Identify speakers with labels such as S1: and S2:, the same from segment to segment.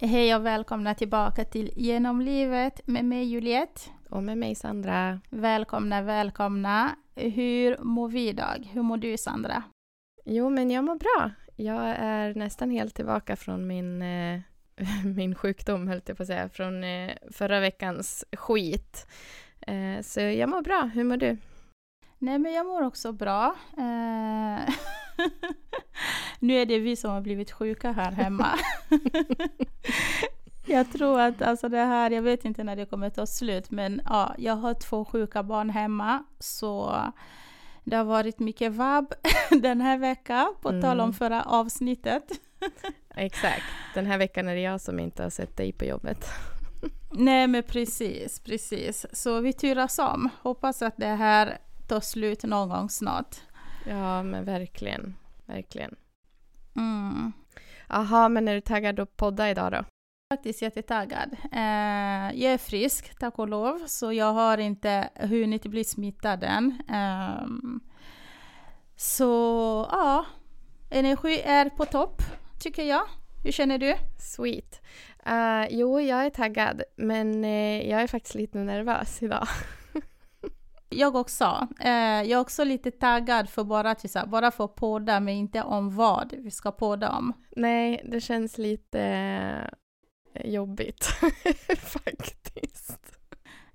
S1: Hej och välkomna tillbaka till Genom livet med mig Juliette.
S2: Och med mig Sandra.
S1: Välkomna, välkomna. Hur mår vi idag? Hur mår du Sandra?
S2: Jo, men jag mår bra. Jag är nästan helt tillbaka från min, eh, min sjukdom, höll jag på att säga, från eh, förra veckans skit. Eh, så jag mår bra. Hur mår du?
S1: Nej, men jag mår också bra. Nu är det vi som har blivit sjuka här hemma. jag tror att alltså det här, jag vet inte när det kommer ta slut, men ja, jag har två sjuka barn hemma, så det har varit mycket vab den här veckan, på mm. tal om förra avsnittet.
S2: Exakt. Den här veckan är det jag som inte har sett dig på jobbet.
S1: Nej, men precis, precis. Så vi turas om. Hoppas att det här tar slut någon gång snart.
S2: Ja, men verkligen. Verkligen.
S1: Mm.
S2: Aha, men är du taggad att podda idag då?
S1: Faktiskt jättetaggad. Eh, jag är frisk, tack och lov, så jag har inte hunnit bli smittad än. Eh, så ja, energi är på topp, tycker jag. Hur känner du?
S2: Sweet. Uh, jo, jag är taggad, men uh, jag är faktiskt lite nervös idag.
S1: Jag också. Eh, jag är också lite taggad för bara, till, så bara att podda, men inte om vad vi ska podda om.
S2: Nej, det känns lite eh, jobbigt faktiskt.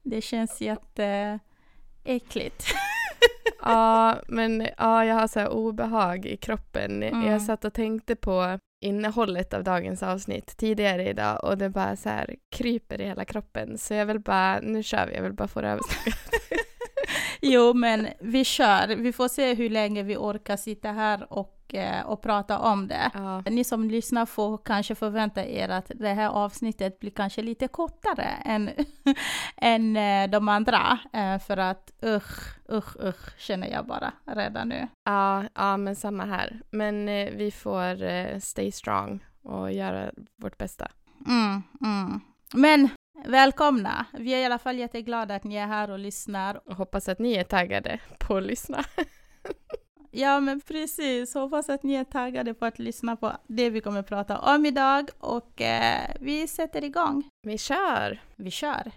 S1: Det känns jätteäckligt.
S2: ja, men ja, jag har så här obehag i kroppen. Mm. Jag satt och tänkte på innehållet av dagens avsnitt tidigare idag och det bara så här kryper i hela kroppen. Så jag vill bara, nu kör vi, jag vill bara få det överstökat.
S1: jo, men vi kör. Vi får se hur länge vi orkar sitta här och, eh, och prata om det. Ja. Ni som lyssnar får kanske förvänta er att det här avsnittet blir kanske lite kortare än, än eh, de andra. Eh, för att usch, usch, usch känner jag bara redan nu.
S2: Ja, ja men samma här. Men vi får stay strong och göra vårt bästa.
S1: Mm, mm. Men Välkomna! Vi är i alla fall jätteglada att ni är här och lyssnar.
S2: Och hoppas att ni är taggade på att lyssna.
S1: ja, men precis. Hoppas att ni är taggade på att lyssna på det vi kommer att prata om idag. Och eh, vi sätter igång.
S2: Vi kör!
S1: Vi kör!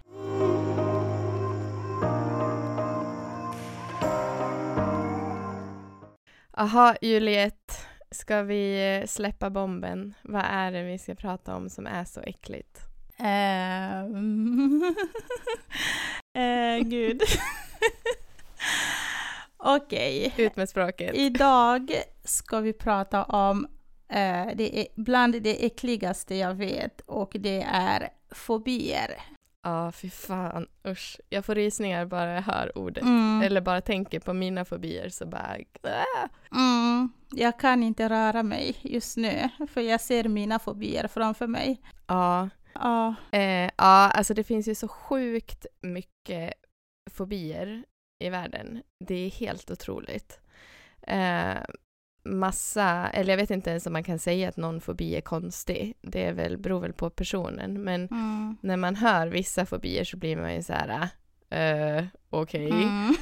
S2: Aha, Juliette. Ska vi släppa bomben? Vad är det vi ska prata om som är så äckligt?
S1: Eh, eh, gud. Okej.
S2: Okay. Ut med språket.
S1: Idag ska vi prata om eh, det är bland det äckligaste jag vet och det är fobier.
S2: Ja, fy fan. Usch. Jag får rysningar bara jag hör ordet. Mm. Eller bara tänker på mina fobier så bara... Äh.
S1: Mm. Jag kan inte röra mig just nu, för jag ser mina fobier framför mig.
S2: Ja,
S1: Ja.
S2: Eh, ja, alltså det finns ju så sjukt mycket fobier i världen. Det är helt otroligt. Eh, massa, eller jag vet inte ens om man kan säga att någon fobi är konstig. Det är väl, beror väl på personen. Men mm. när man hör vissa fobier så blir man ju så här, uh, okej. Okay. Mm.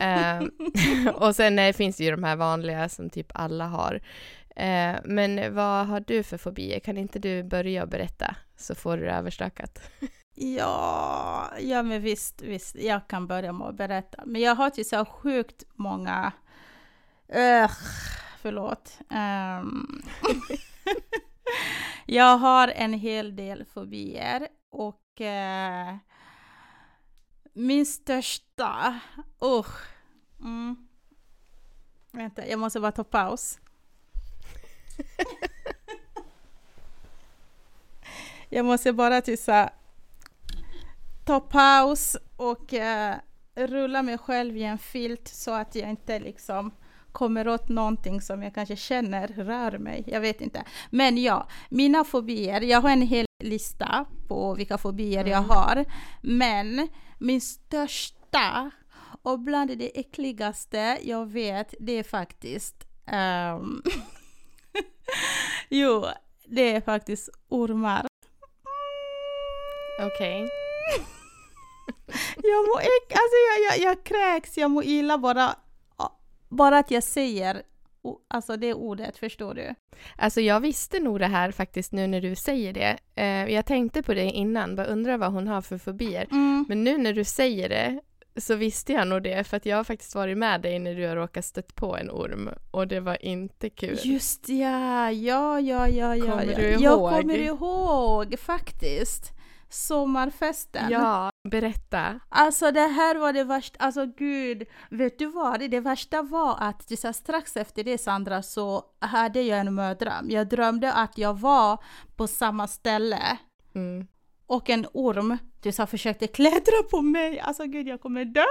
S2: uh, och sen uh, finns det ju de här vanliga som typ alla har. Eh, men vad har du för fobier? Kan inte du börja och berätta så får du det överstökat?
S1: Ja, ja men visst, visst, jag kan börja med att berätta. Men jag har ju så sjukt många... Öh, förlåt. Um, jag har en hel del fobier och uh, min största... Uh, mm, vänta, jag måste bara ta paus. jag måste bara tissa, ta paus och uh, rulla mig själv i en filt så att jag inte liksom kommer åt någonting som jag kanske känner rör mig. Jag vet inte. Men ja, mina fobier. Jag har en hel lista på vilka fobier mm. jag har. Men min största och bland det äckligaste jag vet, det är faktiskt um, jo, det är faktiskt ormar.
S2: Okej. Okay.
S1: jag alltså jag, jag, jag kräks, jag mår illa bara, bara att jag säger alltså det ordet, förstår du?
S2: Alltså jag visste nog det här faktiskt nu när du säger det. Eh, jag tänkte på det innan, bara undrar vad hon har för fobier.
S1: Mm.
S2: Men nu när du säger det så visste jag nog det för att jag har faktiskt varit med dig när du har råkat stött på en orm och det var inte kul.
S1: Just ja, ja, ja, ja, ja.
S2: Kommer
S1: ja.
S2: du
S1: Jag
S2: ihåg?
S1: kommer ihåg faktiskt. Sommarfesten.
S2: Ja, berätta.
S1: Alltså det här var det värsta, alltså gud, vet du vad? Det värsta var att så strax efter det Sandra så hade jag en mödram. Jag drömde att jag var på samma ställe
S2: Mm.
S1: Och en orm du sa försökte klättra på mig. Alltså gud, jag kommer dö!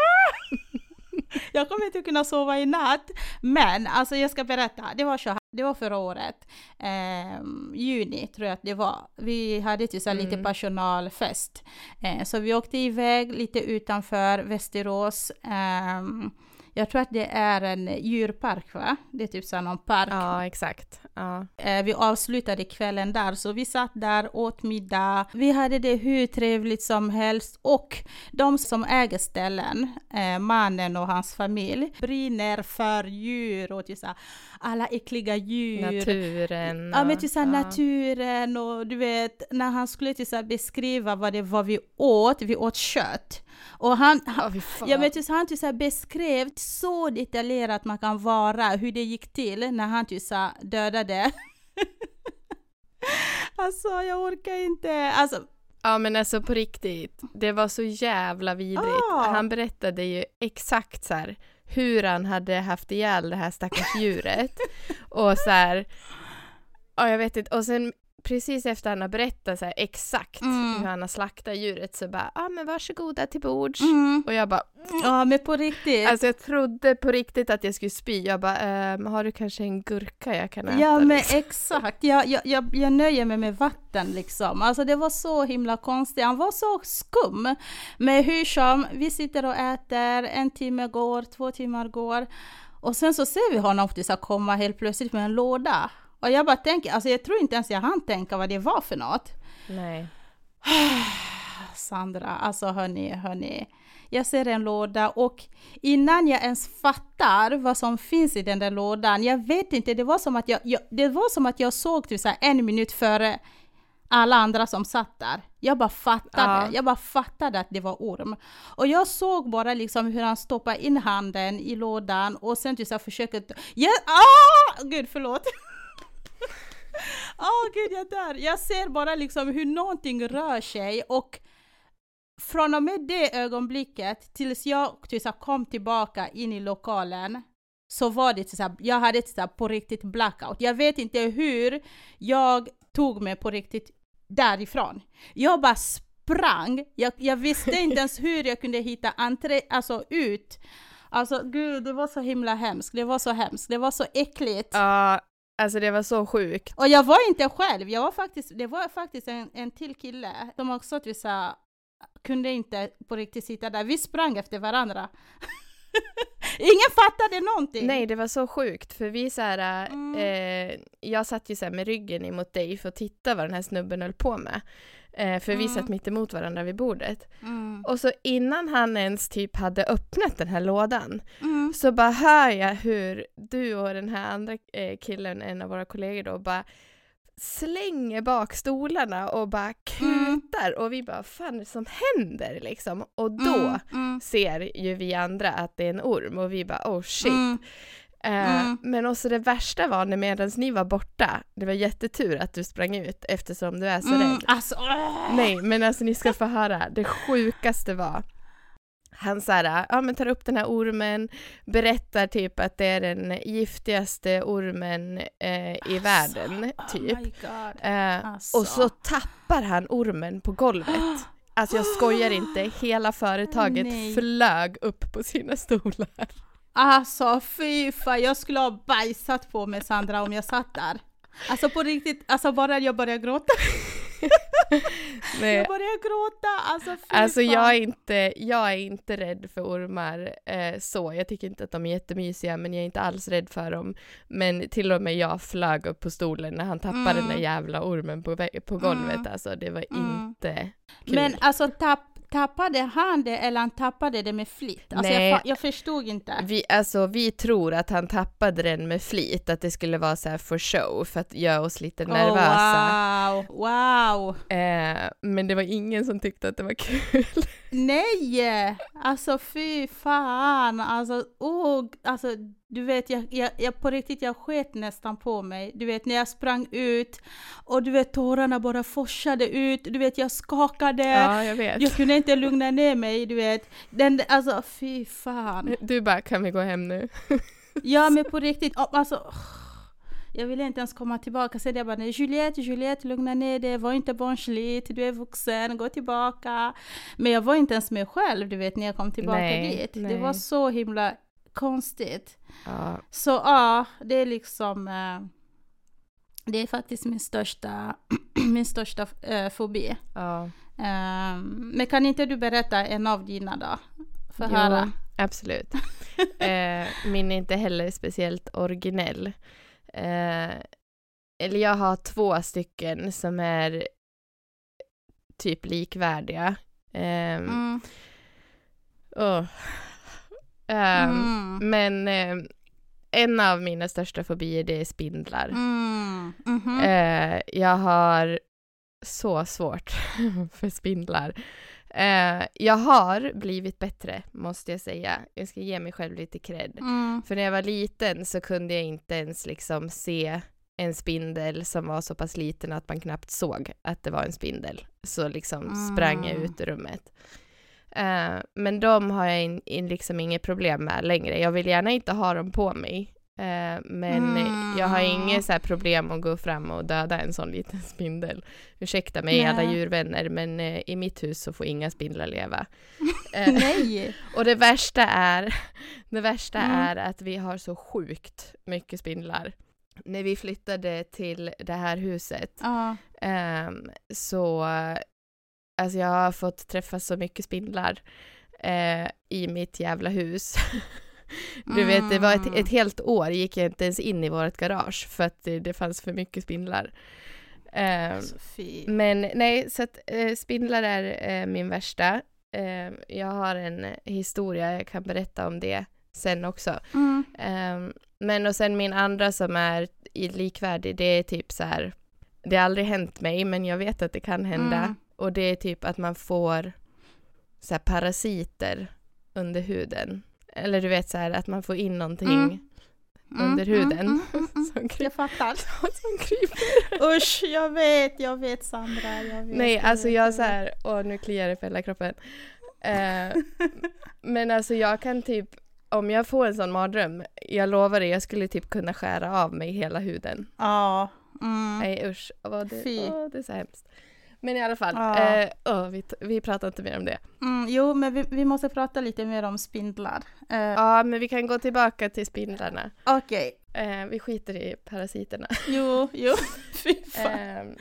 S1: jag kommer inte kunna sova i natt. Men alltså jag ska berätta, det var så här, det var förra året, ehm, juni tror jag att det var. Vi hade till så här lite
S2: Mm.
S1: personalfest. Eh, så vi åkte iväg lite utanför Västerås. Ehm, jag tror att det är en djurpark va? Det är typ så någon park.
S2: Ja, exakt. Ja.
S1: Eh, vi avslutade kvällen där, så vi satt där, åt middag. Vi hade det hur trevligt som helst och de som äger ställen, eh, mannen och hans familj, brinner för djur och typ så alla äckliga djur.
S2: Naturen.
S1: Ja men typ
S2: ja.
S1: naturen och du vet när han skulle typ beskriva vad det var vi åt, vi åt kött. Och han, han
S2: Ja, fy fan.
S1: Ja men typ, så han typ så beskrev så detaljerat man kan vara hur det gick till när han typ så dödade. alltså jag orkar inte. Alltså,
S2: Ja men alltså på riktigt, det var så jävla vidrigt.
S1: Ah.
S2: Han berättade ju exakt så här hur han hade haft ihjäl det här stackars djuret. och så här, ja jag vet inte, och sen precis efter han har berättat så här exakt
S1: Mm.
S2: hur han har slaktat djuret så bara, ja ah, men varsågoda till bords.
S1: mm.
S2: Och jag bara,
S1: Ja men på riktigt.
S2: alltså jag trodde på riktigt att jag skulle spy. Jag bara, ehm, har du kanske en gurka jag kan äta?
S1: Ja men
S2: liksom?
S1: exakt, jag, jag, jag, jag nöjer mig med vatten liksom. Alltså det var så himla konstigt, han var så skum. Men hur som, vi sitter och äter, en timme går, två timmar går. Och sen så ser vi honom här komma helt plötsligt med en låda. Och jag bara tänker, alltså jag tror inte ens jag hann tänka vad det var för något.
S2: Nej.
S1: Sandra, alltså hörni, hörni. Jag ser en låda och innan jag ens fattar vad som finns i den där lådan, jag vet inte, det var som att jag, jag, det var som att jag såg typ så en minut före alla andra som satt där. Jag bara fattade,
S2: Ja.
S1: jag bara fattade att det var orm. Och jag såg bara liksom hur han stoppade in handen i lådan och sen typ så här försöker... Ja, ah! Gud, förlåt! Åh gud, jag dör! Jag ser bara liksom hur någonting rör sig och från och med det ögonblicket tills jag tills jag kom tillbaka in i lokalen så var det så här, jag hade så här på riktigt blackout. Jag vet inte hur jag tog mig på riktigt därifrån. Jag bara sprang. Jag, jag visste inte ens hur jag kunde hitta entré, alltså ut. Alltså gud, det var så himla hemskt. Det var så hemskt. Det var så äckligt.
S2: Ja, alltså det var så sjukt.
S1: Och jag var inte själv, jag var faktiskt, det var faktiskt en, en till kille som också att vi sa, kunde inte på riktigt sitta där. Vi sprang efter varandra. Ingen fattade någonting.
S2: Nej, det var så sjukt för vi så här,
S1: Mm.
S2: eh, jag satt ju så här med ryggen emot dig för att titta vad den här snubben höll på med. Eh, för vi
S1: Mm.
S2: satt mitt emot varandra vid bordet.
S1: Mm.
S2: Och så innan han ens typ hade öppnat den här lådan
S1: Mm.
S2: så bara hör jag hur du och den här andra eh, killen, en av våra kollegor då, bara slänger bak stolarna och bara kutar och vi bara fan är det som händer liksom? Och då
S1: Mm. Mm.
S2: ser ju vi andra att det är en orm och vi bara oh shit.
S1: Mm. Mm.
S2: Men också det värsta var när medan ni var borta, det var jättetur att du sprang ut eftersom du är så
S1: Mm.
S2: rädd.
S1: Alltså, åh.
S2: Nej, men alltså ni ska få höra, det sjukaste var han så här, ja men tar upp den här ormen, berättar typ att det är den giftigaste ormen eh, i världen,
S1: Oh
S2: typ.
S1: God.
S2: Eh,
S1: Alltså.
S2: Och så tappar han ormen på golvet. Alltså jag skojar inte, hela företaget
S1: Nej.
S2: flög upp på sina stolar.
S1: Alltså fy fan, jag skulle ha bajsat på mig Sandra om jag satt där. Alltså på riktigt, alltså bara jag började gråta.
S2: Nej,
S1: Jag började gråta, alltså
S2: Alltså jag är inte, jag är inte rädd för ormar eh, så. Jag tycker inte att de är jättemysiga men jag är inte alls rädd för dem. Men till och med jag flög upp på stolen när han tappade
S1: Mm.
S2: den där jävla ormen på, på golvet.
S1: Mm.
S2: Alltså det var
S1: Mm.
S2: inte kul.
S1: Men alltså tapp, tappade han det eller han tappade det med flit? Alltså
S2: Nej.
S1: jag, jag förstod inte.
S2: Vi, alltså, vi tror att han tappade den med flit, att det skulle vara så här for show, för att göra oss lite nervösa.
S1: Oh, wow, wow.
S2: Eh, men det var ingen som tyckte att det var kul.
S1: Nej! Alltså fy fan! Alltså, oh, alltså du vet, jag, jag, jag på riktigt, jag sket nästan på mig. Du vet, när jag sprang ut och du vet, tårarna bara forsade ut. Du vet, jag skakade.
S2: Ja, jag vet.
S1: Jag kunde inte lugna ner mig, du vet. Den, alltså fy fan.
S2: Du bara, kan vi gå hem nu?
S1: Ja, men på riktigt, oh, alltså. Jag ville inte ens komma tillbaka. Så jag bara, nej, Juliette, Juliette, lugna ner dig, var inte barnsligt, du är vuxen, gå tillbaka. Men jag var inte ens mig själv, du vet, när jag kom tillbaka
S2: Nej,
S1: dit. Det
S2: nej.
S1: var så himla konstigt.
S2: Ja,
S1: Så ja, det är liksom, eh, det är faktiskt min största, min största eh, fobi.
S2: ja.
S1: Eh, men kan inte du berätta en av dina då? För
S2: Jo,
S1: höra.
S2: absolut. eh, min är inte heller speciellt originell. Eh, eller jag har två stycken som är typ likvärdiga. Ehm,
S1: Mm.
S2: åh. Ehm,
S1: Mm.
S2: Men eh, en av mina största fobier det är spindlar.
S1: Mm. Mhm.
S2: Eh, jag har så svårt för spindlar. Eh, jag har blivit bättre, måste jag säga. Jag ska ge mig själv lite cred.
S1: Mm.
S2: För när jag var liten så kunde jag inte ens liksom se en spindel som var så pass liten att man knappt såg att det var en spindel. Så liksom sprang jag
S1: Mm.
S2: ut ur rummet. Eh, men de har jag in, in liksom inget problem med längre. Jag vill gärna inte ha dem på mig. Eh, men
S1: Mm.
S2: jag har inget så problem att gå fram och döda en sån liten spindel. Ursäkta mig alla
S1: Nej.
S2: djurvänner men eh, i mitt hus så får inga spindlar leva. Eh,
S1: Nej!
S2: och det värsta är, det värsta
S1: Mm.
S2: är att vi har så sjukt mycket spindlar. När vi flyttade till det här huset
S1: Ja.
S2: ehm, så, alltså jag har fått träffa så mycket spindlar eh, i mitt jävla hus. Du vet, det var ett,
S1: Mm.
S2: ett helt år gick jag inte ens in i vårt garage för att det, det fanns för mycket spindlar. Ehm,
S1: fy.
S2: men nej, så att eh, spindlar är eh, min värsta. Eh, jag har en historia, jag kan berätta om det sen också.
S1: Mm.
S2: Eh, men och sen min andra som är likvärdig, det är typ så här, det har aldrig hänt mig, men jag vet att det kan hända.
S1: Mm.
S2: Och det är typ att man får så här parasiter under huden. Eller du vet så här att man får in någonting
S1: Mm.
S2: under
S1: Mm,
S2: huden.
S1: mm, mm, mm.
S2: som, kryper,
S1: Jag fattar.
S2: som kryper.
S1: Usch, jag vet, jag vet Sandra. Jag vet,
S2: Nej, alltså
S1: vet,
S2: jag
S1: vet.
S2: så här, åh nu kliar det för hela kroppen. Eh, men alltså jag kan typ, om jag får en sån mardröm, jag lovar dig, jag skulle typ kunna skära av mig hela huden.
S1: Ja. Mm.
S2: Nej usch, åh, det,
S1: Fy.
S2: åh, det är så hemskt. Men i alla fall,
S1: Ja.
S2: eh, åh, vi, vi pratar inte mer om det.
S1: Mm, jo, men vi, vi måste prata lite mer om spindlar. Eh,
S2: Ja, men vi kan gå tillbaka till spindlarna.
S1: Okej.
S2: Eh, vi skiter i parasiterna.
S1: Jo, jo. Fy fan.
S2: Ehm,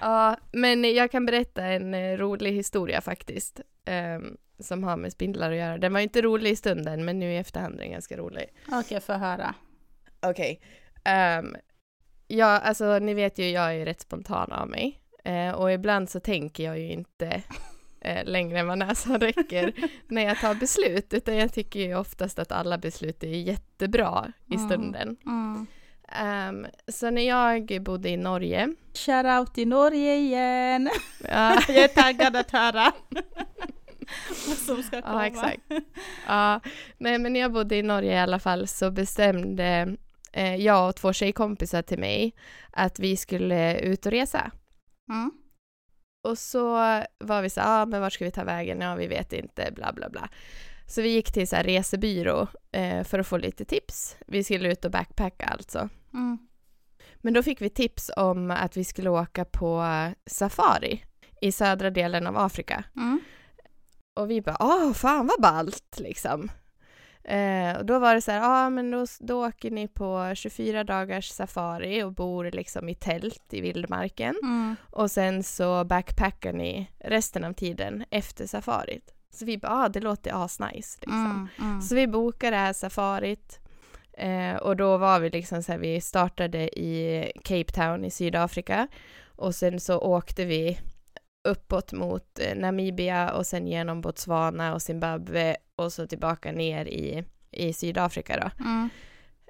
S2: ja, men jag kan berätta en eh, rolig historia faktiskt. ehm, som har med spindlar att göra. Den var inte rolig i stunden, men nu i efterhand är den ganska rolig.
S1: Okej, få höra.
S2: Okej. Ehm, ja, alltså ni vet ju, jag är rätt spontan av mig. Eh, och ibland så tänker jag ju inte eh, längre än vad näsan räcker när jag tar beslut. Utan jag tycker ju oftast att alla beslut är jättebra i
S1: Mm.
S2: stunden.
S1: Mm.
S2: Ehm, så när jag bodde i Norge.
S1: Shoutout till Norge igen.
S2: Ja,
S1: Jag är taggad att höra som ska komma.
S2: Ja, exakt. Ja, nej men när jag bodde i Norge i alla fall så bestämde eh, jag och två tjejkompisar till mig att vi skulle ut och resa.
S1: Mm.
S2: Och så var vi så ja ah, men vart ska vi ta vägen? Ja, vi vet inte, bla bla bla. Så vi gick till så här resebyrå eh, för att få lite tips. Vi skulle ut och backpacka alltså.
S1: Mm.
S2: Men då fick vi tips om att vi skulle åka på safari i södra delen av Afrika.
S1: Mm.
S2: Och vi bara, åh fan vad ballt liksom. Eh, och då var det så här, ja men då, då åker ni på 24 dagars safari och bor liksom i tält i vildmarken.
S1: Mm.
S2: Och sen så backpackar ni resten av tiden efter safarit. Så vi bara, ah, det låter asnice liksom.
S1: Mm. Mm.
S2: Så vi bokade det här safarit. Eh, och då var vi liksom så här, vi startade i Cape Town i Sydafrika. Och sen så åkte vi uppåt mot eh, Namibia och sen genom Botswana och Zimbabwe och så tillbaka ner i, i Sydafrika då.
S1: Mm.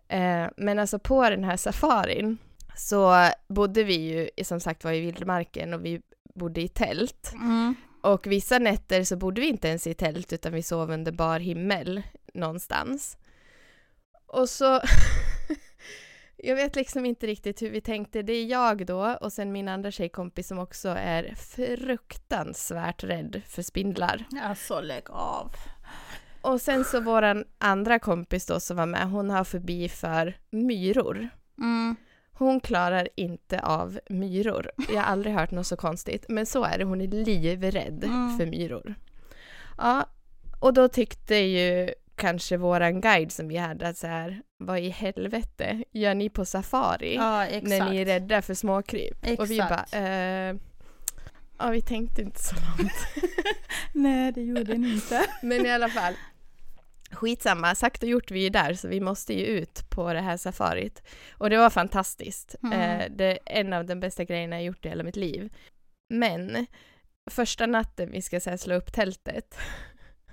S2: Eh, men alltså på den här safarin så bodde vi ju som sagt var i vildmarken och vi bodde i tält.
S1: Mm.
S2: Och vissa nätter så bodde vi inte ens i tält utan vi sov under bar himmel någonstans. Och så Jag vet liksom inte riktigt hur vi tänkte. Det är jag då och sen min andra tjejkompis som också är fruktansvärt rädd för spindlar.
S1: Alltså lägg av.
S2: Och sen så våran andra kompis då som var med, hon har förbi för myror.
S1: Mm.
S2: Hon klarar inte av myror. Jag har aldrig hört något så konstigt. Men så är det, hon är livrädd
S1: Mm.
S2: för myror. Ja, och då tyckte ju kanske våran guide som vi hade att så här, vad i helvete gör ni på safari
S1: Ja, exakt.
S2: när ni är rädda för småkryp? Och vi bara,
S1: Exakt.
S2: eh, ja vi tänkte inte så långt.
S1: Nej, det gjorde ni inte.
S2: Men i alla fall, skitsamma, sagt och gjort, vi är där så vi måste ju ut på det här safarit. Och det var fantastiskt.
S1: Mm.
S2: Eh, det är en av de bästa grejerna jag gjort i hela mitt liv. Men första natten vi ska så slå upp tältet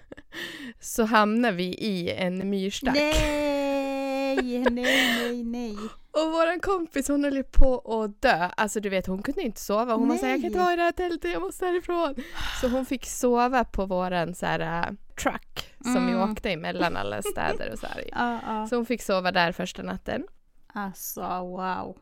S2: så hamnar vi i en myrstack.
S1: Nej, nej, nej, nej.
S2: Och våran kompis hon höll ju på att dö. Alltså du vet hon kunde inte sova. Hon var såhär jag kan inte
S1: Nej.
S2: vara i det här tältet, jag måste härifrån. Så hon fick sova på våran så här, äh, truck som vi
S1: Mm.
S2: åkte emellan alla städer och så här.
S1: Ja, ja.
S2: Så hon fick sova där första natten.
S1: Alltså wow.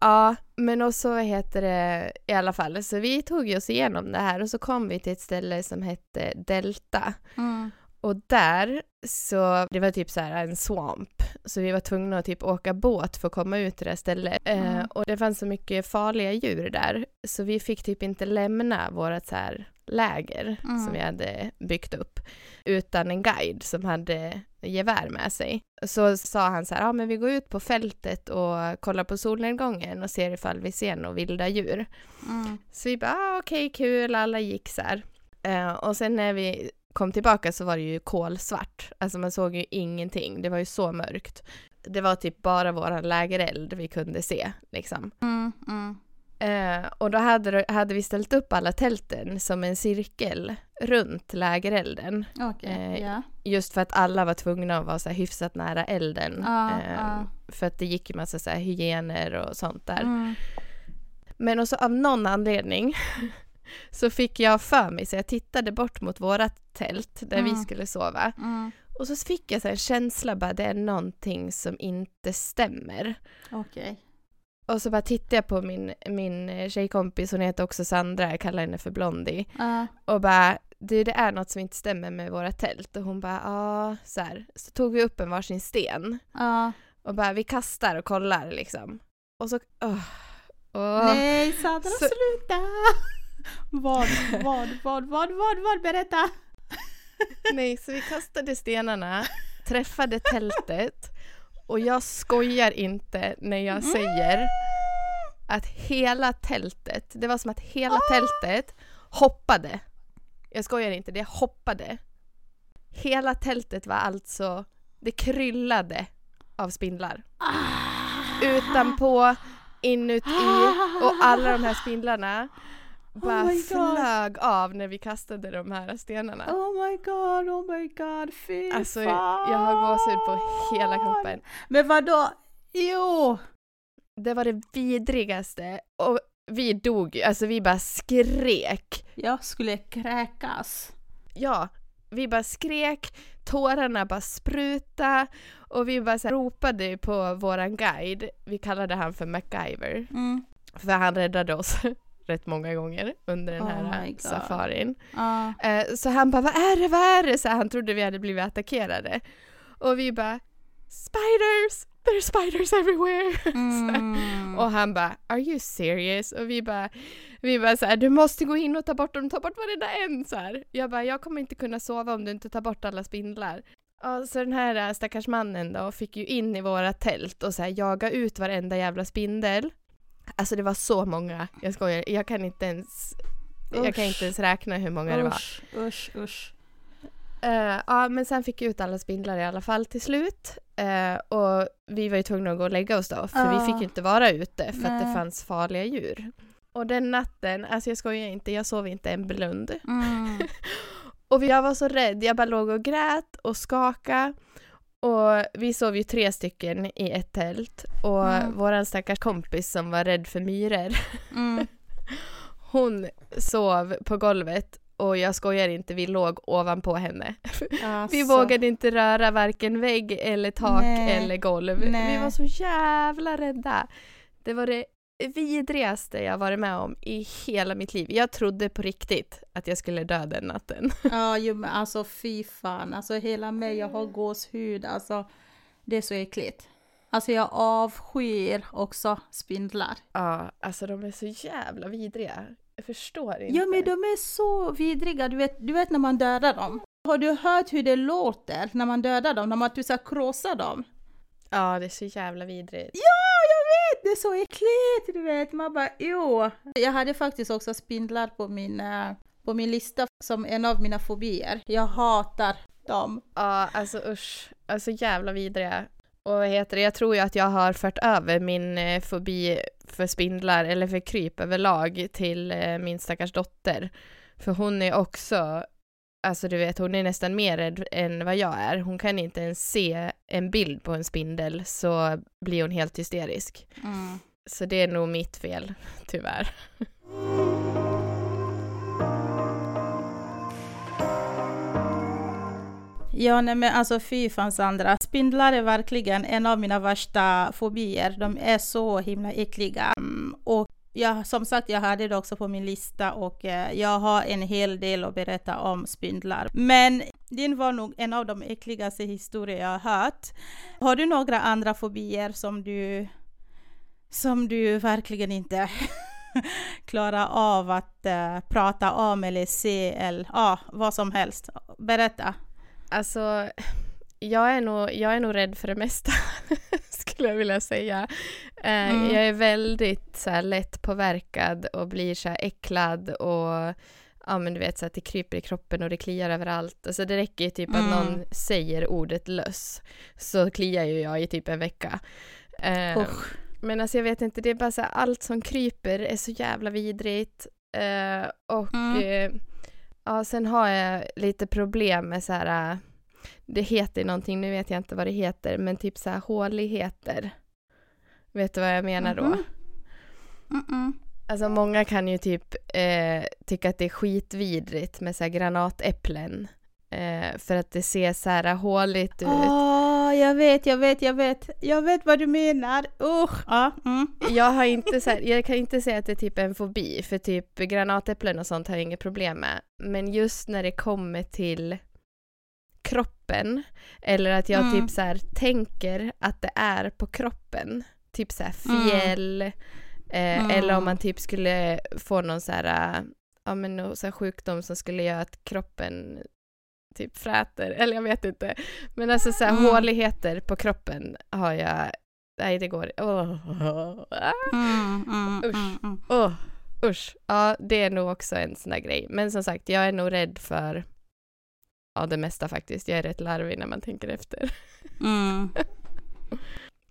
S2: Ja, men och så heter det i alla fall, så vi tog oss igenom det här och så kom vi till ett ställe som hette Delta.
S1: Mm.
S2: Och där så, det var typ så här en swamp, så vi var tvungna att typ åka båt för att komma ut till det här stället. Eh,
S1: Mm.
S2: och det fanns så mycket farliga djur där, så vi fick typ inte lämna vårt så här läger
S1: Mm.
S2: som vi hade byggt upp, utan en guide som hade gevär med sig. Så sa han så här, ja men vi går ut på fältet och kollar på solnedgången och ser ifall vi ser några vilda djur.
S1: Mm.
S2: Så vi bara, ah, okej, kul, alla gick så här. Eh, och sen när vi kom tillbaka så var det ju kolsvart. Alltså man såg ju ingenting, det var ju så mörkt. Det var typ bara våran lägereld vi kunde se, liksom.
S1: Mm. Mm.
S2: Eh, och då hade, hade vi ställt upp alla tälten som en cirkel runt lägerelden.
S1: Okej,
S2: Eh,
S1: ja.
S2: Just för att alla var tvungna att vara så här hyfsat nära elden.
S1: Ja.
S2: För att det gick ju massa så här hygiener och sånt där.
S1: Mm.
S2: Men också av någon anledning så fick jag för mig, så jag tittade bort mot vårat tält där vi
S1: Mm.
S2: skulle sova.
S1: Mm.
S2: Och så fick jag så en känsla bara, det är någonting som inte stämmer.
S1: Okej.
S2: Och så bara tittade jag på min, min eh, tjejkompis, hon heter också Sandra, jag kallar henne för Blondie.
S1: Ja.
S2: Och bara, du det är något som inte stämmer med våra tält. Och hon bara, ja, så här. Så tog vi upp en varsin sten
S1: Ja.
S2: och bara, vi kastar och kollar liksom. Och så, åh. åh.
S1: Nej, Sandra
S2: Så-
S1: sluta! Vad, vad, vad, vad, vad, vad, berätta!
S2: Nej, så vi kastade stenarna, träffade tältet och jag skojar inte när jag säger att hela tältet, det var som att hela tältet hoppade. Jag skojar inte, det hoppade. Hela tältet var alltså, det kryllade av spindlar. Utanpå, inuti och alla de här spindlarna bara
S1: Oh my God.
S2: flög av när vi kastade de här stenarna.
S1: Oh my god, oh my god, fy
S2: Alltså
S1: fan!
S2: jag har gåshud på hela kroppen.
S1: Men vadå? Jo!
S2: Det var det vidrigaste och vi dog ju, alltså vi bara skrek.
S1: Jag skulle kräkas.
S2: Ja, vi bara skrek, tårarna bara spruta och vi bara så ropade på våran guide, vi kallade han för MacGyver,
S1: Mm.
S2: för han räddade oss rätt många gånger under den
S1: Oh
S2: här safarin.
S1: Ja.
S2: Eh, Så han bara, vad är det, vad är det? Så han trodde vi hade blivit attackerade. Och vi bara, spiders! There's spiders everywhere!
S1: Mm.
S2: Och han bara, are you serious? Och vi bara, vi bara så här, du måste gå in och ta bort dem, ta bort varenda en! Så här. Jag bara, jag kommer inte kunna sova om du inte tar bort alla spindlar. Ja, så den här äh, stackars mannen då fick ju in i våra tält och så här, jaga ut varenda jävla spindel. Alltså det var så många, jag skojar, jag kan inte ens, jag kan
S1: Usch.
S2: inte ens räkna hur många det var.
S1: Usch, usch, usch.
S2: Eh, ja, men sen fick jag ut alla spindlar i alla fall till slut. Eh, och vi var ju tvungna att gå och lägga oss då, för
S1: Ja.
S2: vi fick ju inte vara ute för att det
S1: Nej.
S2: fanns farliga djur. Och den natten, alltså jag skojar inte, jag sov inte en blund.
S1: Mm.
S2: Och jag var så rädd, jag bara låg och grät och skakade. Och vi sov ju tre stycken i ett tält och
S1: Mm.
S2: våran stackars kompis som var rädd för myror,
S1: Mm.
S2: hon sov på golvet och jag skojar inte, vi låg ovanpå henne. Vi
S1: Alltså.
S2: vågade inte röra varken vägg eller tak
S1: Nej.
S2: eller golv. Vi
S1: Nej.
S2: var så jävla rädda. Det var det vidrigaste jag varit med om i hela mitt liv. Jag trodde på riktigt att jag skulle dö den natten.
S1: Ja, men alltså fy fan. Alltså hela mig, jag har gåshud. Alltså, det är så äckligt. Alltså jag avskyr också spindlar.
S2: Ja, alltså de är så jävla vidriga. Jag förstår inte.
S1: Ja, men de är så vidriga. Du vet, du vet när man dödar dem. Har du hört hur det låter när man dödar dem? När man typ så här krossar dem?
S2: Ja, det är så jävla vidrigt.
S1: Ja, vet! Det är så äckligt, du vet. Man bara, jo. Jag hade faktiskt också spindlar på min, eh, på min lista som en av mina fobier. Jag hatar dem.
S2: Ja, alltså usch. Alltså jävla vidriga. Och vad heter det, jag tror ju att jag har fört över min eh, fobi för spindlar, eller för kryp överlag, till eh, min stackars dotter. För hon är också, alltså du vet, hon är nästan mer rädd än vad jag är. Hon kan inte ens se en bild på en spindel så blir hon helt hysterisk.
S1: Mm.
S2: Så det är nog mitt fel, tyvärr.
S1: Ja, nej men alltså fy fan Sandra. Spindlar är verkligen en av mina värsta fobier. De är så himla äckliga. Mm, Och jag, som sagt, jag hade det också på min lista och eh, jag har en hel del att berätta om spindlar. Men din var nog en av de äckligaste historier jag har hört. Har du några andra fobier som du, som du verkligen inte klarar av att eh, prata om eller se eller ja, vad som helst? Berätta.
S2: Alltså, jag är nog, jag är nog rädd för det mesta, skulle jag vilja säga. Eh,
S1: Mm.
S2: Jag är väldigt så här, lätt påverkad och blir så här äcklad och ja men du vet så att det kryper i kroppen och det kliar överallt. Alltså det räcker ju typ att
S1: Mm.
S2: någon säger ordet löss så kliar ju jag i typ en vecka. Eh, men alltså jag vet inte, det är bara så här, allt som kryper är så jävla vidrigt. Eh, och
S1: Mm.
S2: eh, ja, sen har jag lite problem med så här, det heter någonting, nu vet jag inte vad det heter, men typ så här håligheter. Vet du vad jag menar då?
S1: Mhm. Mm-mm.
S2: Alltså många kan ju typ eh, tycka att det är skitvidrigt med så här granatäpplen. Eh, för att det ser så här håligt ut.
S1: Åh, jag vet, jag vet, jag vet. Jag vet vad du menar. Usch. Ja, mm.
S2: Jag har inte så här, jag kan inte säga att det är typ en fobi, för typ granatäpplen och sånt har jag inget problem med. Men just när det kommer till kroppen, eller att jag
S1: Mm.
S2: typ så här tänker att det är på kroppen, typ så här
S1: Mm.
S2: fjäll, eh,
S1: Mm.
S2: eller om man typ skulle få någon så här, ja men någon så sjukdom som skulle göra att kroppen typ fräter, eller jag vet inte. Men alltså så här
S1: Mm.
S2: håligheter på kroppen har jag, nej det går.
S1: Mm, mm,
S2: Usch.
S1: mm, mm.
S2: Åh, usch. Ja, det är nog också en sån där grej. Men som sagt, jag är nog rädd för ja, det mesta faktiskt. Jag är rätt larvig när man tänker efter.
S1: Mm.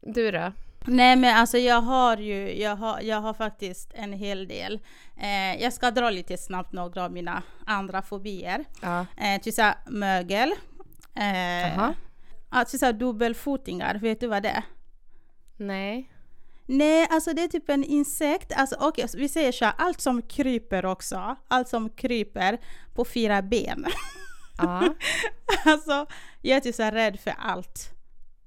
S2: Du då?
S1: Nej men alltså jag har ju, jag har, jag har faktiskt en hel del. Eh, jag ska dra lite snabbt några av mina andra fobier.
S2: Ja.
S1: Eh, typ såhär mögel. Eh, såhär dubbelfotingar, vet du vad det är?
S2: Nej.
S1: Nej, alltså det är typ en insekt. Alltså så vi säger så här, allt som kryper också. Allt som kryper på fyra ben.
S2: Ja.
S1: alltså, jag är typ så rädd för allt.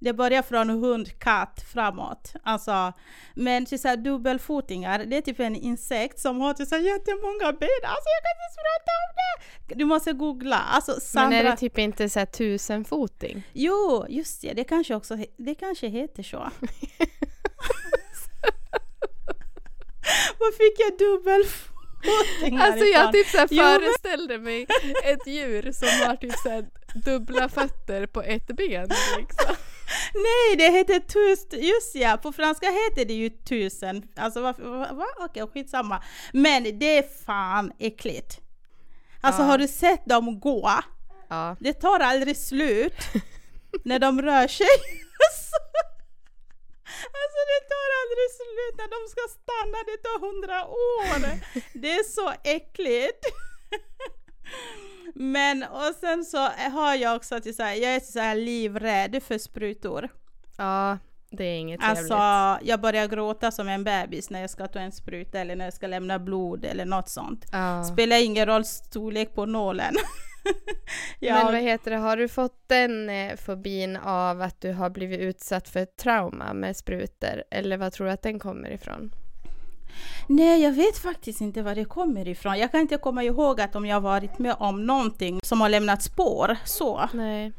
S1: Det börjar från hund, katt, framåt. Alltså, men typ så här dubbelfotingar, det är typ en insekt som har typ så jättemånga ben. Alltså jag kan inte prata om det! Du måste googla. Alltså Sandra...
S2: Men är det typ inte så här tusenfoting?
S1: Jo, just det, det kanske också det kanske heter så. Vad fick jag dubbelfotingar
S2: Alltså jag typ så här
S1: Jo, men-
S2: föreställde mig ett djur som har typ så här dubbla fötter på ett ben liksom.
S1: Nej, det heter tusen, just ja, på franska heter det ju tusen. Alltså varför, va? va? Okej, skitsamma. Men det är fan äckligt. Alltså
S2: Ja.
S1: har du sett dem gå?
S2: Ja.
S1: Det tar aldrig slut när de rör sig. Det tar aldrig slut. vet när de ska stanna, det tar hundra år. Det är så äckligt. Men och sen så har jag också att jag är så här livrädd för sprutor.
S2: Ja, det är inget trevligt.
S1: Alltså, jag börjar gråta som en bebis när jag ska ta en spruta eller när jag ska lämna blod eller något sånt.
S2: ja.
S1: Spelar ingen roll storlek på nålen.
S2: Men
S1: jag,
S2: vad heter det, har du fått den eh, fobin av att du har blivit utsatt för ett trauma med sprutor? Eller vad tror du att den kommer ifrån?
S1: nej, jag vet faktiskt inte var det kommer ifrån. Jag kan inte komma ihåg att om jag varit med om någonting som har lämnat spår så.
S2: Nej.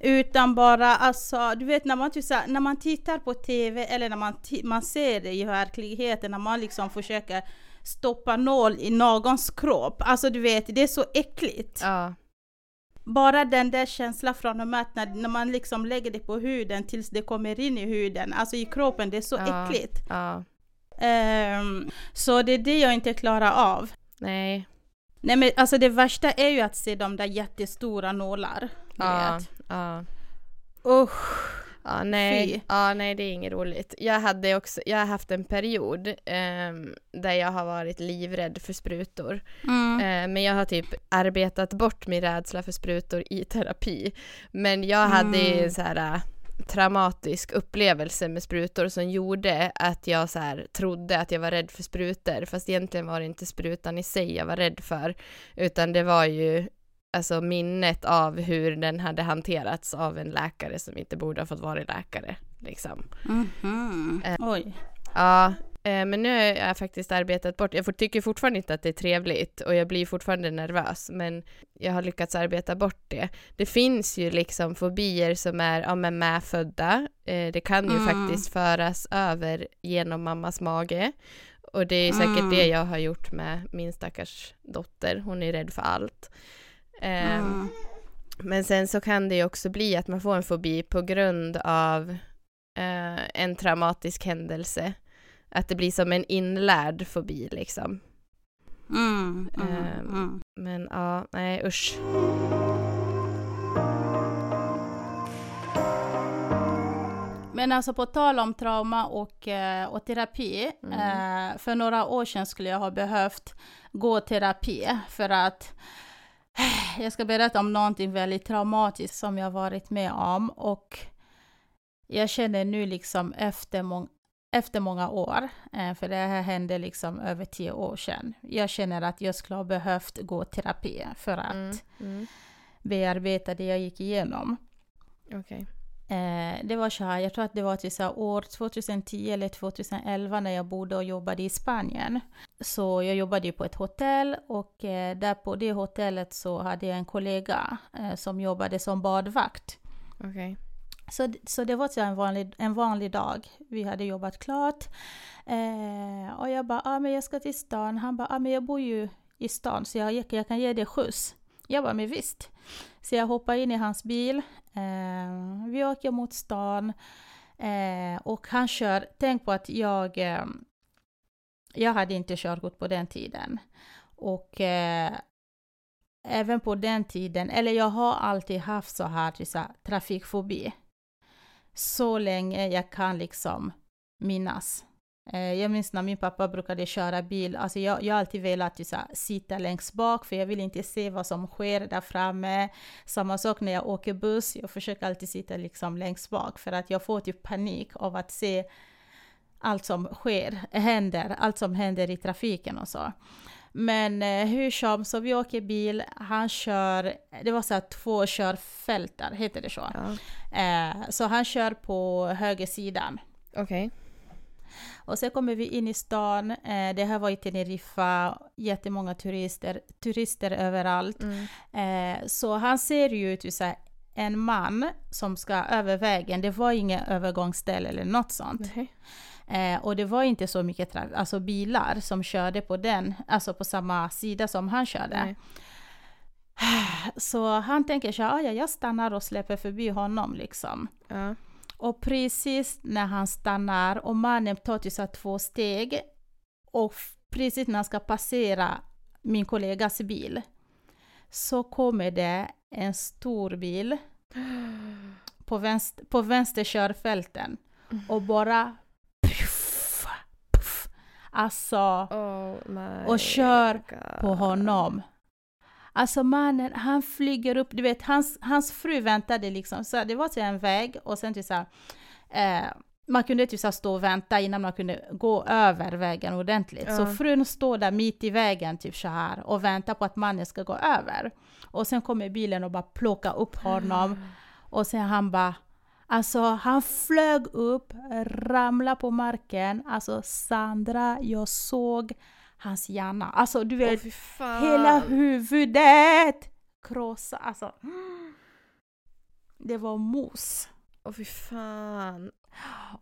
S1: Utan bara alltså, du vet när man, typ, när man tittar på TV eller när man, man ser det i verkligheten, när man liksom försöker stoppa nål i någons kropp. Alltså du vet, det är så äckligt.
S2: Ja.
S1: Bara den där känslan från och med att när, när man liksom lägger det på huden tills det kommer in i huden, alltså i kroppen, det är så
S2: Ja.
S1: äckligt.
S2: Ja.
S1: Ehm, så det är det jag inte klarar av.
S2: Nej.
S1: Nej men alltså det värsta är ju att se de där jättestora nålar.
S2: Ja.
S1: vet.
S2: Ja.
S1: Usch.
S2: Ja, nej.
S1: Fy.
S2: Ja, nej, det är inget roligt. Jag, hade också, jag har haft en period ehm, där jag har varit livrädd för sprutor.
S1: Mm.
S2: Eh, men jag har typ arbetat bort min rädsla för sprutor i terapi. Men jag hade
S1: Mm.
S2: en så här äh, traumatisk upplevelse med sprutor som gjorde att jag så här trodde att jag var rädd för sprutor. Fast egentligen var det inte sprutan i sig jag var rädd för. Utan det var ju alltså minnet av hur den hade hanterats av en läkare som inte borde ha fått vara läkare. Liksom.
S1: Mhm.
S2: Eh.
S1: Oj.
S2: Ja, eh, men nu har jag faktiskt arbetat bort, jag får- tycker fortfarande inte att det är trevligt och jag blir fortfarande nervös, men jag har lyckats arbeta bort det. Det finns ju liksom fobier som är ja, men medfödda, eh, det kan ju
S1: Mm.
S2: faktiskt föras över genom mammas mage. Och det är säkert
S1: Mm.
S2: det jag har gjort med min stackars dotter, hon är rädd för allt. Ehm,
S1: Mm.
S2: men sen så kan det ju också bli att man får en fobi på grund av eh, en traumatisk händelse. Att det blir som en inlärd fobi liksom.
S1: Mm. Mm.
S2: Ehm.
S1: Mm.
S2: Men ja, nej usch.
S1: Men alltså på tal om trauma och, eh, och terapi.
S2: Mm.
S1: Eh, för några år sedan skulle jag ha behövt gå terapi för att jag ska berätta om någonting väldigt traumatiskt som jag varit med om och jag känner nu liksom efter, mång- efter många år, eh, för det här hände liksom över tio år sedan. Jag känner att jag skulle ha behövt gå terapi för att
S2: Mm, mm,
S1: bearbeta det jag gick igenom.
S2: Okej.
S1: Eh, det var så här, jag tror att det var till så här år 2010 eller 2011 när jag bodde och jobbade i Spanien. Så jag jobbade ju på ett hotell och eh, där på det hotellet så hade jag en kollega eh, som jobbade som badvakt.
S2: Okej.
S1: Så, så det var så en, vanlig, en vanlig dag. Vi hade jobbat klart. Eh, och jag bara, ah, men jag ska till stan. Han bara, ah, men jag bor ju i stan så jag, jag kan ge dig skjuts. Jag bara, men visst. Så jag hoppar in i hans bil. Eh, vi åker mot stan. Eh, och han kör, tänk på att jag, eh, jag hade inte körkort på den tiden. Och eh, även på den tiden, eller jag har alltid haft så här, typ så här trafikfobi. Så länge jag kan liksom minnas. Eh, jag minns när min pappa brukade köra bil, alltså jag, jag har alltid velat så här, sitta längst bak för jag vill inte se vad som sker där framme. Samma sak när jag åker buss, jag försöker alltid sitta liksom längst bak för att jag får typ panik av att se allt som sker, händer, allt som händer i trafiken och så. Men eh, hur som, så vi åker bil, han kör, det var så här två körfältar, heter det så?
S2: Ja.
S1: Eh, så han kör på högersidan.
S2: Okej.
S1: Och sen kommer vi in i stan, eh, det här var i Teneriffa, jättemånga turister, turister överallt.
S2: Mm.
S1: Eh, så han ser ju ut som en man som ska över vägen, det var ingen övergångsställe eller något sånt.
S2: Nej.
S1: Eh, och det var inte så mycket alltså bilar som körde på den, alltså på samma sida som han körde.
S2: Nej.
S1: Så han tänker så här, "Ah, ja, jag stannar och släpper förbi honom liksom.
S2: Ja.
S1: Och precis när han stannar och mannen tar till här två steg och precis när han ska passera min kollegas bil så kommer det en stor bil på, vänster, på vänster körfälten och bara puff, Alltså,
S2: Oh
S1: Och kör
S2: God.
S1: på honom. Alltså mannen, han flyger upp, du vet hans, hans fru väntade liksom, så det var till en väg och sen till så här, eh, man kunde typ så stå och vänta innan man kunde gå över vägen ordentligt. Så
S2: Ja.
S1: frun står där mitt i vägen typ så här och väntar på att mannen ska gå över. Och sen kommer bilen och bara plockar upp honom och sen han bara Alltså han flög upp, ramlade på marken. Alltså Sandra, jag såg hans hjärna. Alltså du vet,
S2: fan.
S1: hela huvudet krossade. Alltså. Det var mos.
S2: Åh fy fan.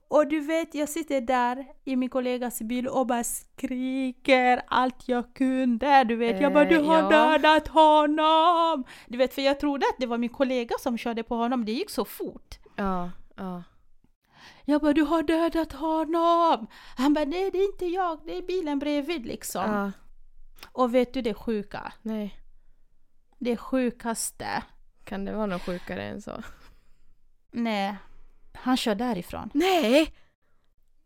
S1: Och du vet, jag sitter där i min kollegas bil och bara skriker allt jag kunde. Du vet, jag bara
S2: Eh,
S1: du har
S2: ja.
S1: dödat honom! Du vet, för jag trodde att det var min kollega som körde på honom. Det gick så fort.
S2: Ja, ja.
S1: Jag bara du har dödat honom! Han bara nej det är inte jag, det är bilen bredvid liksom.
S2: ja.
S1: Och vet du det sjuka?
S2: Nej.
S1: Det sjukaste?
S2: Kan det vara något sjukare än så?
S1: Nej, han kör därifrån.
S2: Nej!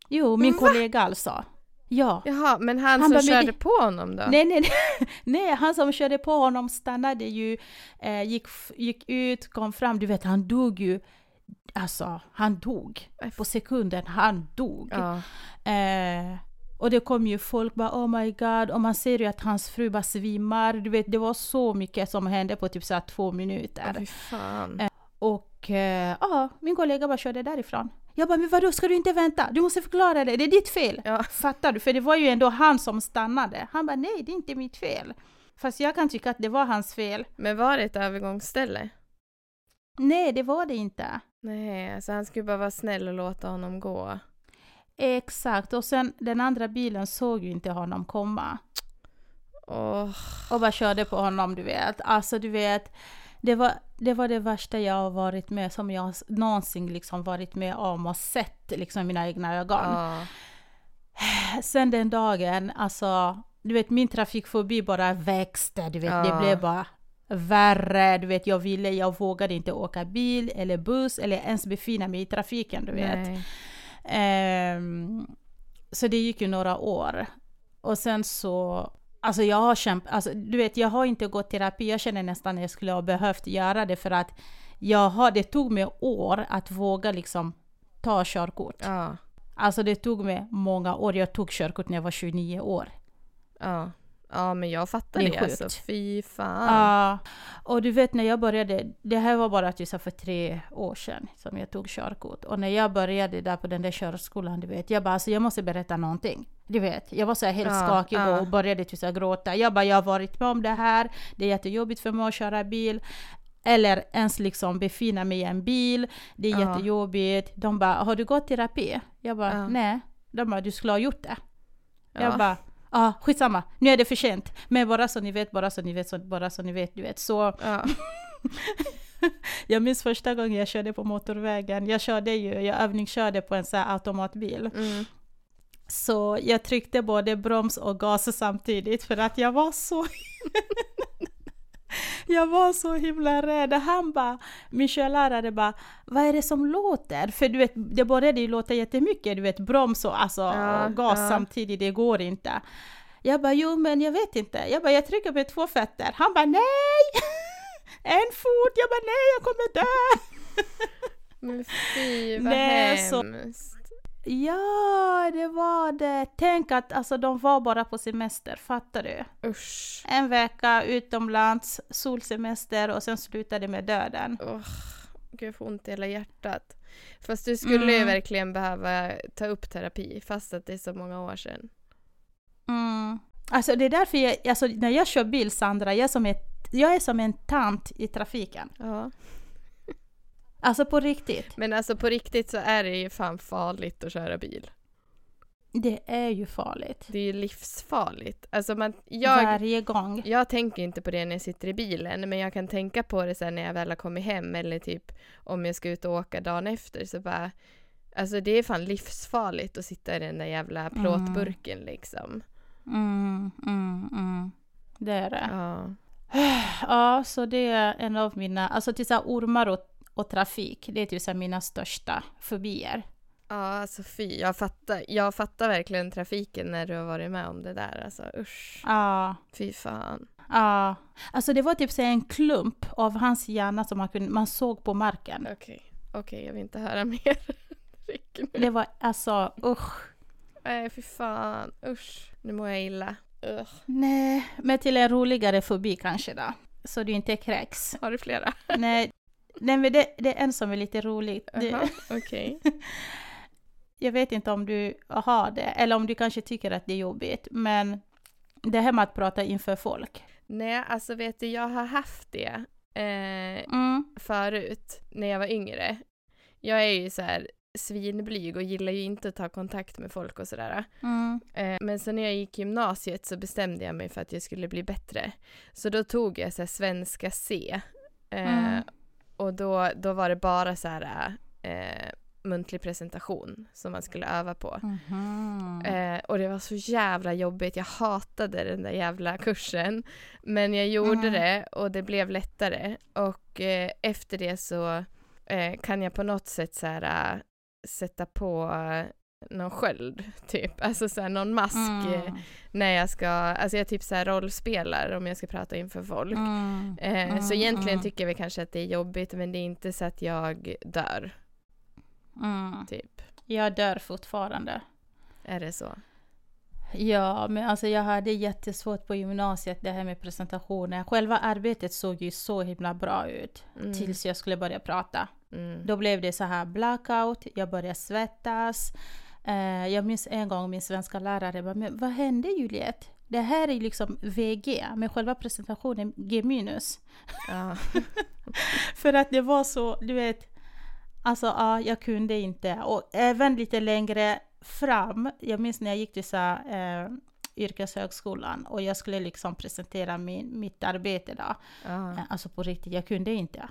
S1: Jo, min
S2: Va?
S1: kollega alltså. Ja.
S2: Jaha, men han,
S1: Han
S2: som körde
S1: det-
S2: på honom då?
S1: Nej, nej, nej, nej, han som körde på honom stannade ju, eh, gick, gick ut, kom fram, du vet han dog ju. Alltså, han dog. På sekunden, han dog.
S2: Ja.
S1: Eh, och det kom ju folk bara oh my god, och man ser ju att hans fru bara svimmar. Du vet, det var så mycket som hände på typ så här två minuter.
S2: fy fan.
S1: Och eh, ja, min kollega bara körde därifrån. Jag bara, men vadå, ska du inte vänta? Du måste förklara det, det är ditt fel.
S2: Ja.
S1: Fattar du? För det var ju ändå han som stannade. Han bara, nej, det är inte mitt fel. Fast jag kan tycka att det var hans fel.
S2: Men var det ett övergångsställe?
S1: Nej, det var det inte.
S2: Nej, alltså han skulle bara vara snäll och låta honom gå.
S1: Exakt, och sen den andra bilen såg ju inte honom komma.
S2: Åh,
S1: Och bara körde på honom, du vet. Alltså, du vet. Det var, det var det värsta jag har varit med, som jag någonsin liksom varit med om och sett liksom mina egna ögon.
S2: ja.
S1: Sen den dagen, alltså, du vet min trafikfobi bara växte, du vet, det
S2: Ja.
S1: blev bara värre, du vet, jag ville, jag vågade inte åka bil eller buss eller ens befinna mig i trafiken, du vet. Ehm, så det gick ju några år. Och sen så, alltså jag har kämpat, alltså du vet, jag har inte gått terapi, jag känner nästan att jag skulle ha behövt göra det för att jag har, det tog mig år att våga liksom ta körkort.
S2: Ja.
S1: Alltså det tog mig många år, jag tog körkort när jag var 29 år.
S2: Ja. Ja, men jag fattar
S1: Det
S2: det,
S1: sjukt.
S2: alltså. Fy fan.
S1: Ja, och du vet när jag började, det här var bara typ så här för tre år sedan som jag tog körkort. Och när jag började där på den där körskolan, du vet, jag bara alltså jag måste berätta någonting. Du vet, jag var så här helt
S2: Ja,
S1: skakig
S2: ja.
S1: och började typ så gråta. Jag bara, jag har varit med om det här, det är jättejobbigt för mig att köra bil. Eller ens liksom befinna mig i en bil, det är
S2: Ja.
S1: jättejobbigt. De bara, har du gått terapi? Jag bara, nej. De bara, du skulle ha gjort det.
S2: Ja.
S1: Jag bara, ja ah, skitsamma, nu är det för sent. Men bara så ni vet, bara så ni vet, så, bara så ni vet, du vet. Så
S2: Ja.
S1: jag minns första gången jag körde på motorvägen, jag körde ju, jag övningskörde på en sån här automatbil.
S2: Mm.
S1: Så jag tryckte både broms och gas samtidigt för att jag var så... jag var så himla rädd. Han bara, min körlärare bara, vad är det som låter? För du vet, det började ju låta jättemycket, du vet broms och, alltså,
S2: Ja,
S1: och gas
S2: ja.
S1: samtidigt, det går inte. Jag bara, jo men jag vet inte. Jag bara, jag trycker på två fötter. Han bara, nej! en fot! Jag bara, nej jag kommer dö!
S2: Men fy vad
S1: Nej, så-
S2: hemskt.
S1: Ja, det var det. Tänk att alltså, de var bara på semester, fattar du?
S2: Usch.
S1: En vecka utomlands, solsemester och sen slutade med döden.
S2: Oh, gud, får ont i hela hjärtat. Fast du skulle ju
S1: Mm.
S2: verkligen behöva ta upp terapi fast att det är så många år sedan.
S1: Mm. Alltså det är därför jag, alltså, när jag kör bil Sandra, jag är, som ett, jag är som en tant i trafiken.
S2: Ja.
S1: Alltså på riktigt.
S2: Men alltså på riktigt så är det ju fan farligt att köra bil.
S1: Det är ju farligt.
S2: Det är ju livsfarligt. Alltså man, jag,
S1: Varje gång.
S2: jag tänker inte på det när jag sitter i bilen men jag kan tänka på det sen när jag väl har kommit hem eller typ om jag ska ut och åka dagen efter så bara Alltså det är fan livsfarligt att sitta i den där jävla plåtburken liksom.
S1: Mm, mm, mm. Det är det.
S2: Ja.
S1: Ja, så det är en av mina, alltså till så ormar och, och trafik, det är typ så mina största fobier.
S2: Ja, alltså fy. Jag fattar, jag fattar verkligen trafiken när du har varit med om det där. Alltså usch.
S1: Ja.
S2: Fy fan.
S1: Ja. Alltså det var typ så en klump av hans hjärna som man, kunde, man såg på marken.
S2: Okej, okej, jag vill inte höra mer.
S1: Det var alltså usch.
S2: Nej, fy fan. Usch. Nu mår jag illa. Ugh.
S1: Nej, men till en roligare fobi kanske då. Så du inte kräks.
S2: Har du flera?
S1: Nej, nej men det, det är en som är lite rolig. Det,
S2: Jaha, Okej.
S1: jag vet inte om du har det, eller om du kanske tycker att det är jobbigt, men det här med att prata inför folk.
S2: Nej, alltså vet du, jag har haft det eh,
S1: Mm.
S2: förut när jag var yngre. Jag är ju så här svinblyg och gillar ju inte att ta kontakt med folk och sådär.
S1: Mm.
S2: Eh, men sen när jag gick gymnasiet så bestämde jag mig för att jag skulle bli bättre. Så då tog jag så här, svenska C. Eh,
S1: Mm.
S2: Och då, då var det bara så här eh, muntlig presentation som man skulle öva på.
S1: Mhm.
S2: Eh, och det var så jävla jobbigt. Jag hatade den där jävla kursen. Men jag gjorde
S1: Mm.
S2: det och det blev lättare. Och eh, efter det så eh, kan jag på något sätt så här, äh, sätta på någon sköld, typ. Alltså så här, någon mask eh,
S1: Mm.
S2: när jag ska, alltså jag typ så här rollspelar om jag ska prata inför folk.
S1: Mm.
S2: Eh,
S1: Mm,
S2: så egentligen
S1: mm.
S2: tycker vi kanske att det är jobbigt men det är inte så att jag dör,
S1: Mm.
S2: typ.
S1: Jag dör fortfarande.
S2: Är det så?
S1: Ja, men alltså jag hade jättesvårt på gymnasiet det här med presentationer. Själva arbetet såg ju så himla bra ut
S2: Mm.
S1: tills jag skulle börja prata. Då blev det så här blackout, jag började svettas. Eh, jag minns en gång min svenska lärare bara, men vad hände Juliette? Det här är liksom VG, men själva presentationen G minus.
S2: Ja.
S1: För att det var så, du vet, alltså ja, jag kunde inte. Och även lite längre fram, jag minns när jag gick till så här, eh, yrkeshögskolan och jag skulle liksom presentera min, mitt arbete då.
S2: ja.
S1: Eh, Alltså på riktigt, jag kunde inte.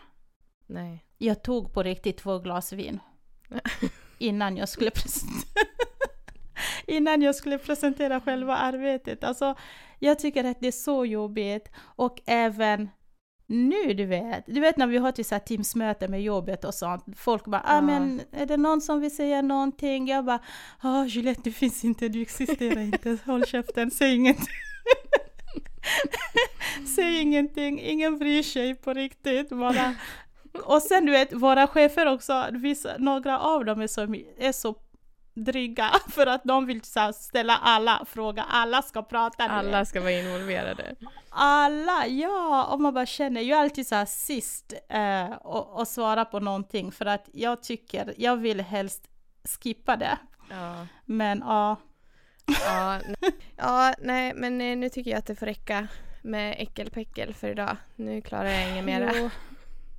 S2: Nej.
S1: Jag tog på riktigt två glas vin innan jag skulle presentera, innan jag skulle presentera själva arbetet. Alltså, jag tycker att det är så jobbigt och även nu, du vet, du vet när vi har till så här teamsmöte med jobbet och sånt, folk bara, ah,
S2: Ja.
S1: men är det någon som vill säga någonting? Jag bara, ah Juliette, du finns inte, du existerar inte, håll käften, säg ingenting. säg ingenting, ingen bryr sig på riktigt, bara och sen du vet, våra chefer också, vissa, några av dem är så, är så dryga för att de vill så ställa alla frågor, alla ska prata.
S2: Alla ska vara involverade.
S1: Alla, ja! Och man bara känner, jag är alltid så sist eh, och, och svara på någonting för att jag tycker, jag vill helst skippa det.
S2: Ja.
S1: Men ja,
S2: Ja, nej. ja, nej, men eh, nu tycker jag att det får räcka med äckelpäckel för idag. Nu klarar jag inget mera.
S1: Jo.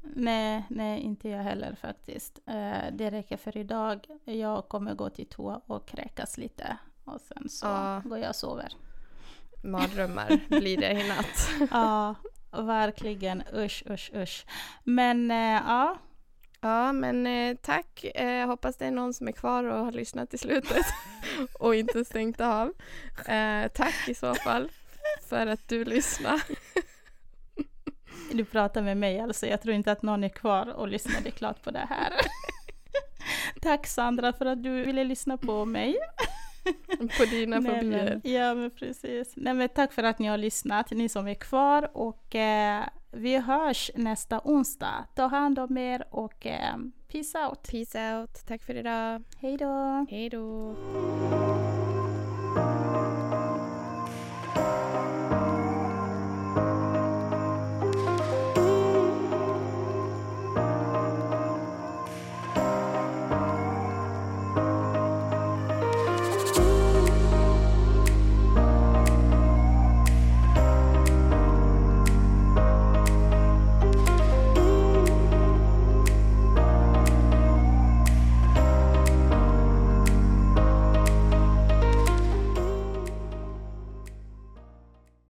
S1: Nej, nej, inte jag heller faktiskt. Eh, det räcker för idag. Jag kommer gå till toa och kräkas lite och sen så
S2: Ja.
S1: går jag och sover.
S2: Mardrömmar blir det i natt.
S1: Ja, verkligen. Usch, usch, usch. Men eh, ja,
S2: Ja, men eh, tack. Eh, hoppas det är någon som är kvar och har lyssnat till slutet och inte stängt av. Tack i så fall för att du lyssnade.
S1: du pratar med mig alltså. Jag tror inte att någon är kvar och lyssnade klart på det här. Tack Sandra för att du ville lyssna på mig.
S2: På dina
S1: Nej,
S2: fobier.
S1: men, ja, men precis. Nej, men tack för att ni har lyssnat, ni som är kvar. Och eh, vi hörs nästa onsdag. Ta hand om er och eh, peace out.
S2: Peace out. Tack för idag.
S1: Hej då!
S2: Hej då.